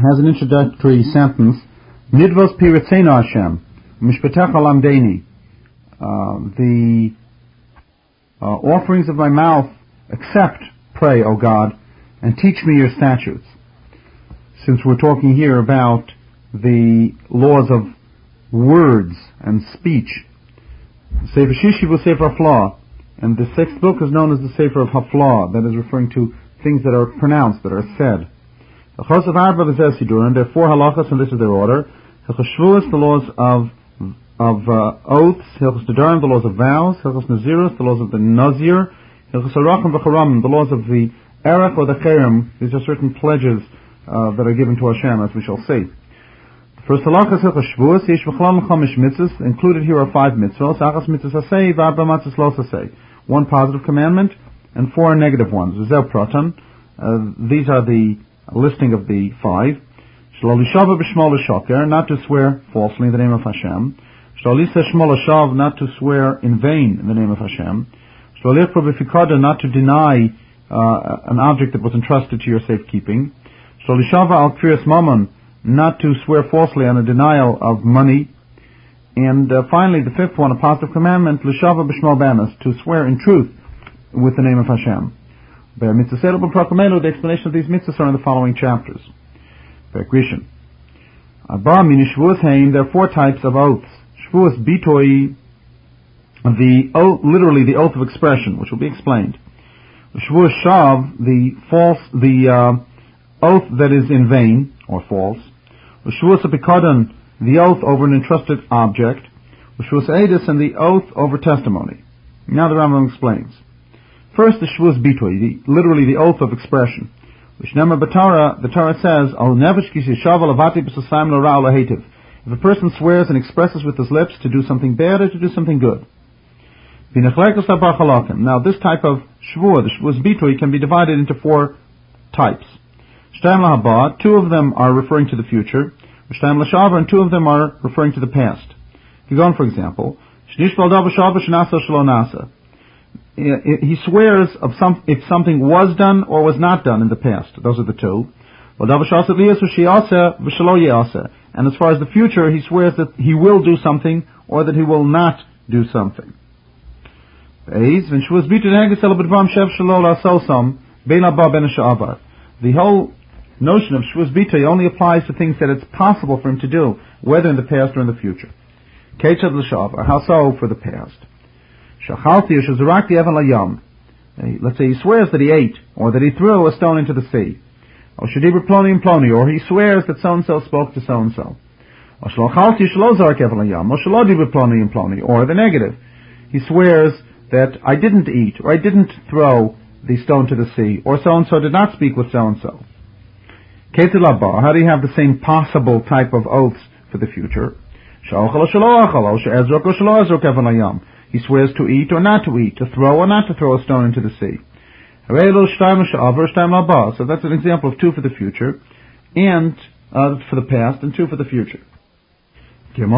has an introductory sentence, Nidvos Piritzena Hashem, Mishpatech Alamdeni. Uh, the uh, offerings of my mouth accept, pray, O God, and teach me your statutes. Since we're talking here about the laws of words and speech, Sefer Shishi was Sefer Haflah, and the sixth book is known as the Sefer of Haflah, that is referring to things that are pronounced, that are said. The Chos of Arba and there are four halachas, and this is their order. Hilchos the laws of of uh, oaths, Hilchos Nedarim, the laws of vows, Hilchos Nazirus, the laws of the Nazir, Hilchos Arachim the laws of the Erech or the Cherem. These are certain pledges uh, that are given to Hashem, as we shall see. The first halacha is Hilchos Shavuos, Yesh Chamish mitzvahs. Included here are five mitzvahs. Achas mitzvahs asay, v'arba mitzvahs los asay. One positive commandment and four negative ones. Zev pratan. Uh, these are the listing of the five. Not to swear falsely in the name of Hashem. Not to swear in vain in the name of Hashem. Not to deny uh, an object that was entrusted to your safekeeping. Not to swear falsely on a denial of money. And uh, finally, the fifth one, a positive commandment, to swear in truth with the name of Hashem. The explanation of these mitzvahs are in the following chapters. Grishin. There are four types of oaths. Bitoi, the oath, literally the oath of expression, which will be explained. Shav, the false, the uh, oath that is in vain or false. The oath over an entrusted object. Edis, and the oath over testimony. Now the Rambam explains. First, the Shavuos Bitoi, the, literally the oath of expression. Which Nema Batara, the Torah says, Al If a person swears and expresses with his lips to do something bad or to do something good. Now this type of Shavuot, the Shavuos Bitoi, can be divided into four types. Two of them are referring to the future. And two of them are referring to the past. Gigon, for example, he swears of some, if something was done or was not done in the past. Those are the two. And as far as the future, he swears that he will do something or that he will not do something. The whole notion of Shvuz only applies to things that it's possible for him to do, whether in the past or in the future. How so for the past? Shachalti Zarakti Evan Layam. Let's say he swears that he ate, or that he threw a stone into the sea. Or Shadibra Ploni and Ploni, or he swears that so-and-so spoke to so-and-so. Or Shalchalti Shalozark Evan Layam, or Shalodibra Ploni and Ploni, or the negative. He swears that I didn't eat, or I didn't throw the stone to the sea, or so-and-so did not speak with so-and-so. Ketilabah, how do you have the same possible type of oaths for the future? He swears to eat or not to eat, to throw or not to throw a stone into the sea. So that's an example of two for the future, and uh, for the past, and two for the future. If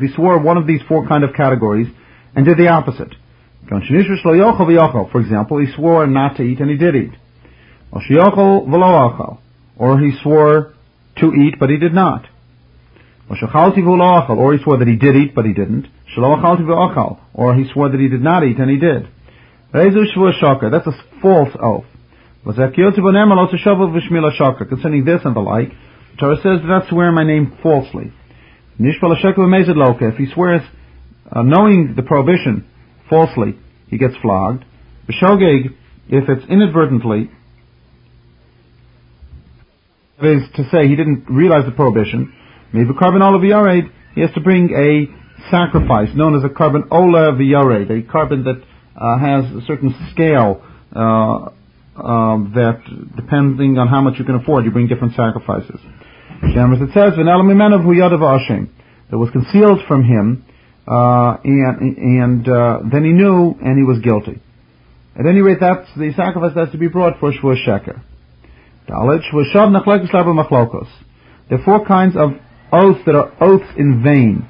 he swore one of these four kind of categories and did the opposite. For example, he swore not to eat and he did eat. Or he swore to eat but he did not. Or he swore that he did eat, but he didn't. Or he swore that he did not eat, and he did. That's a false oath. Concerning this and the like, the Torah says, do not swear in my name falsely. If he swears uh, knowing the prohibition falsely, he gets flogged. B'shogeg, if it's inadvertently, that is to say, he didn't realize the prohibition, Maybe korban ola v'yared, he has to bring a sacrifice known as a korban ola v'yared, a korban that uh, has a certain scale uh, uh, that, depending on how much you can afford, you bring different sacrifices. It says, that was concealed from him, uh, and, and uh, then he knew, and he was guilty. At any rate, that's the sacrifice that's to be brought for Shvuah Sheker. There are four kinds of oaths that are oaths in vain.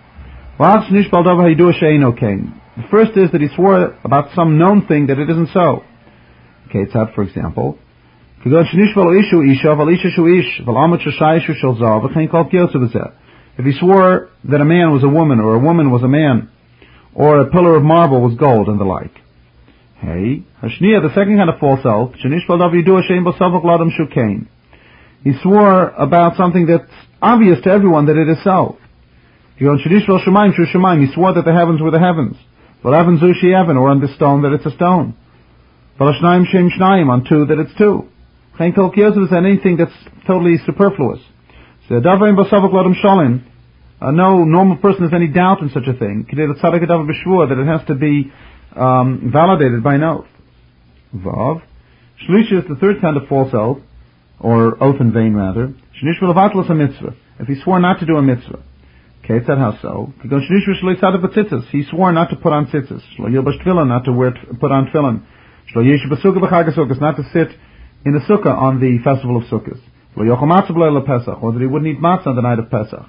The first is that he swore about some known thing that it isn't so. Okay, it's Ketzad, for example. If he swore that a man was a woman, or a woman was a man, or a pillar of marble was gold, and the like. Hey, Hashniya, the second kind of false oath, He swore about something that's obvious to everyone that it is so. He swore that the heavens were the heavens. Or on the stone that it's a stone. On two that it's two. Anything that's totally superfluous. Uh, no normal person has any doubt in such a thing. That it has to be um, validated by an oath. Vav. Shlisha is the third kind of false oath, or oath in vain rather. Mitzvah. If he swore not to do a mitzvah. That how so. Because he swore not to put on tzitzis. Not to wear, put on tefillin. Not to sit in the sukkah on the festival of sukkahs. Or that he wouldn't eat matzah on the night of Pesach.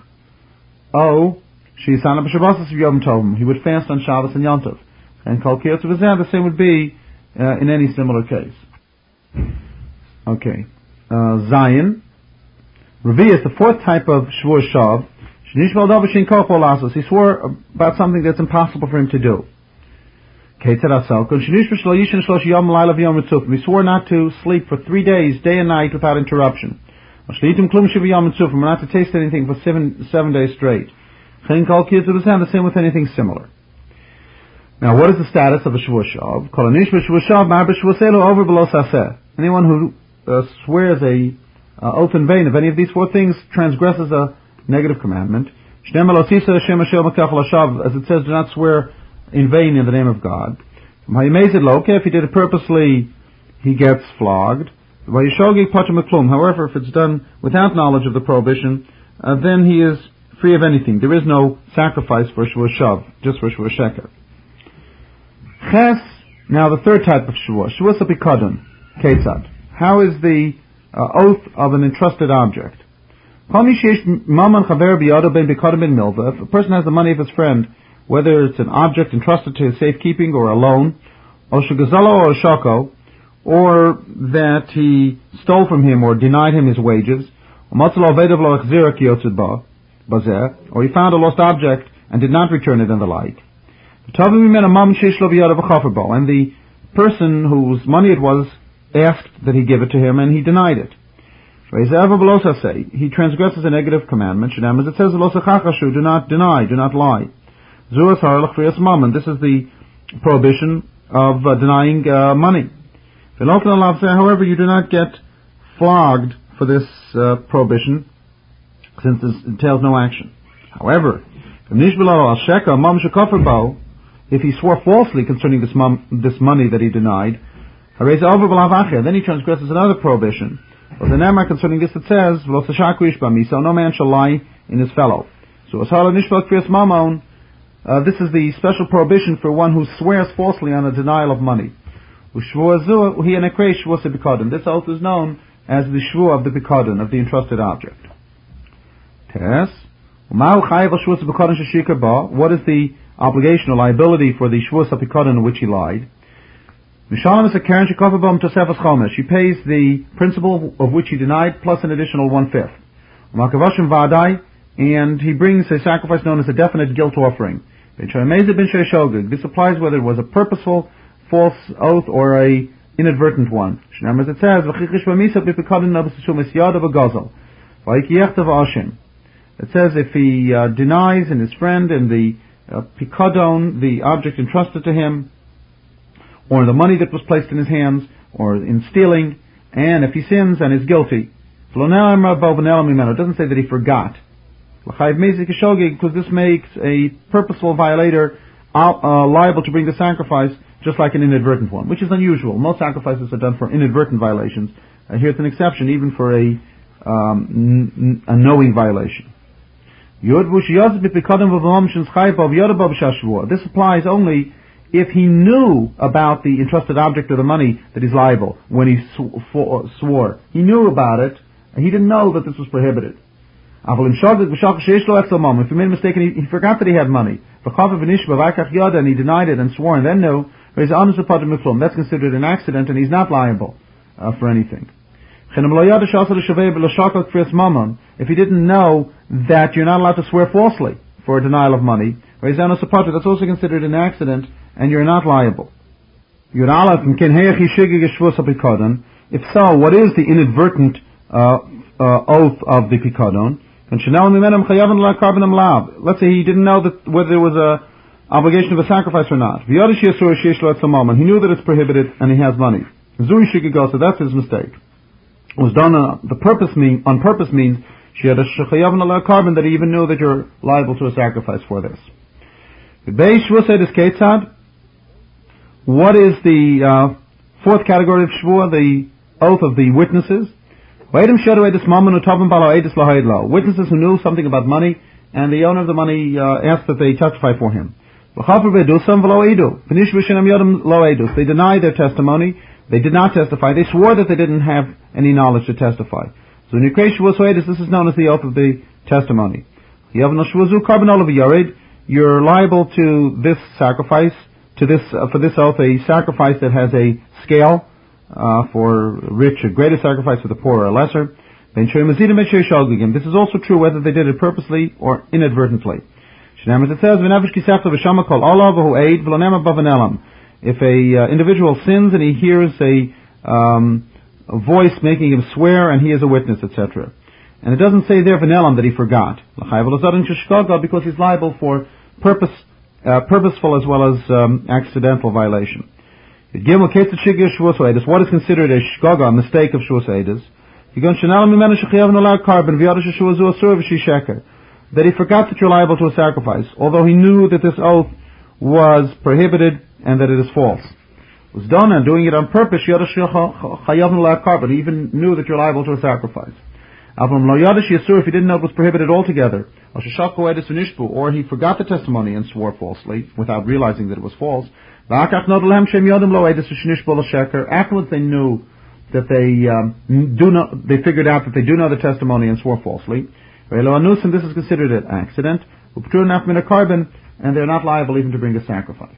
Oh. He would fast on Shabbos and Yom Tov. And Kol the same would be uh, in any similar case. Okay. Uh, Zion. Revi is the fourth type of Shvur Shav. He swore about something that's impossible for him to do. He swore not to sleep for three days, day and night, without interruption. Not to taste anything for seven, seven days straight. The same with anything similar. Now, what is the status of a shvushav? Anyone who uh, swears a uh, oath in vain of any of these four things transgresses a negative commandment. As it says, do not swear in vain in the name of God. If he did it purposely, he gets flogged. However, if it's done without knowledge of the prohibition, uh, then he is free of anything. There is no sacrifice for Shvur Shav, just for Shvur Sheker. Ches, now the third type of Shvur, Shvur Sapikadon, Ketzad. How is the uh, oath of an entrusted object? If a person has the money of his friend, whether it's an object entrusted to his safekeeping or a loan, or shagazalo or shako, or that he stole from him or denied him his wages, or he found a lost object and did not return it and the like. And the person whose money it was asked that he give it to him and he denied it. He transgresses a negative commandment, as it says, do not deny, do not lie. This is the prohibition of uh, denying uh, money. However, you do not get flogged for this uh, prohibition, since it entails no action. However, if he swore falsely concerning this, mom, this money that he denied, then he transgresses another prohibition. But the Nemar concerning this it says, so no man shall lie in his fellow. So uh, this is the special prohibition for one who swears falsely on a denial of money. This oath is known as the shvur of the pikadon, of the entrusted object. What is the obligation or liability for the shvur sapikadon in which he lied? He pays the principal of which he denied plus an additional one-fifth. And he brings a sacrifice known as a definite guilt offering. This applies whether it was a purposeful false oath or a inadvertent one. As it says, it says if he uh, denies in his friend and the uh, pikadon, the object entrusted to him, or the money that was placed in his hands, or in stealing, and if he sins and is guilty, it doesn't say that he forgot. Because this makes a purposeful violator uh, liable to bring the sacrifice just like an inadvertent one, which is unusual. Most sacrifices are done for inadvertent violations. Uh, here it's an exception, even for a, um, a knowing violation. This applies only if he knew about the entrusted object of the money that he's liable when he sw- swore. He knew about it, and he didn't know that this was prohibited. If he made a mistake and he, he forgot that he had money, and he denied it and swore and then knew, that's considered an accident and he's not liable uh, for anything. If he didn't know that you're not allowed to swear falsely for a denial of money, that's also considered an accident and you're not liable. If so, what is the inadvertent uh, uh, oath of the pikadon? Let's say he didn't know that whether there was a obligation of a sacrifice or not. He knew that it's prohibited and he has money. Zuri so that's his mistake. It was done on the purpose mean on purpose means she had a shechayav korban that he even knew that you're liable to a sacrifice for this. Bei said is ketzad. What is the uh, fourth category of shvua? The oath of the witnesses. Witnesses who knew something about money, and the owner of the money uh, asked that they testify for him. They deny their testimony. They did not testify. They swore that they didn't have any knowledge to testify. So in this is known as the oath of the testimony. You're liable to this sacrifice, to this, uh, for this oath, a sacrifice that has a scale, uh, for rich, a greater sacrifice, for the poor, or a lesser. This is also true whether they did it purposely or inadvertently. It says, if a uh, individual sins and he hears a, um, a, voice making him swear and he is a witness, etc. And it doesn't say there v'nelam that he forgot. Because he's liable for purpose, uh, purposeful as well as um, accidental violation. What is considered a shkoga, a mistake of shuas? That he forgot that you're liable to a sacrifice, although he knew that this oath was prohibited and that it is false. It was done and doing it on purpose, he even knew that you're liable to a sacrifice. If he didn't know it was prohibited altogether, or he forgot the testimony and swore falsely without realizing that it was false, afterwards they knew that they um, do know, they figured out that they do know the testimony and swore falsely. This is considered an accident, and they're not liable even to bring a sacrifice.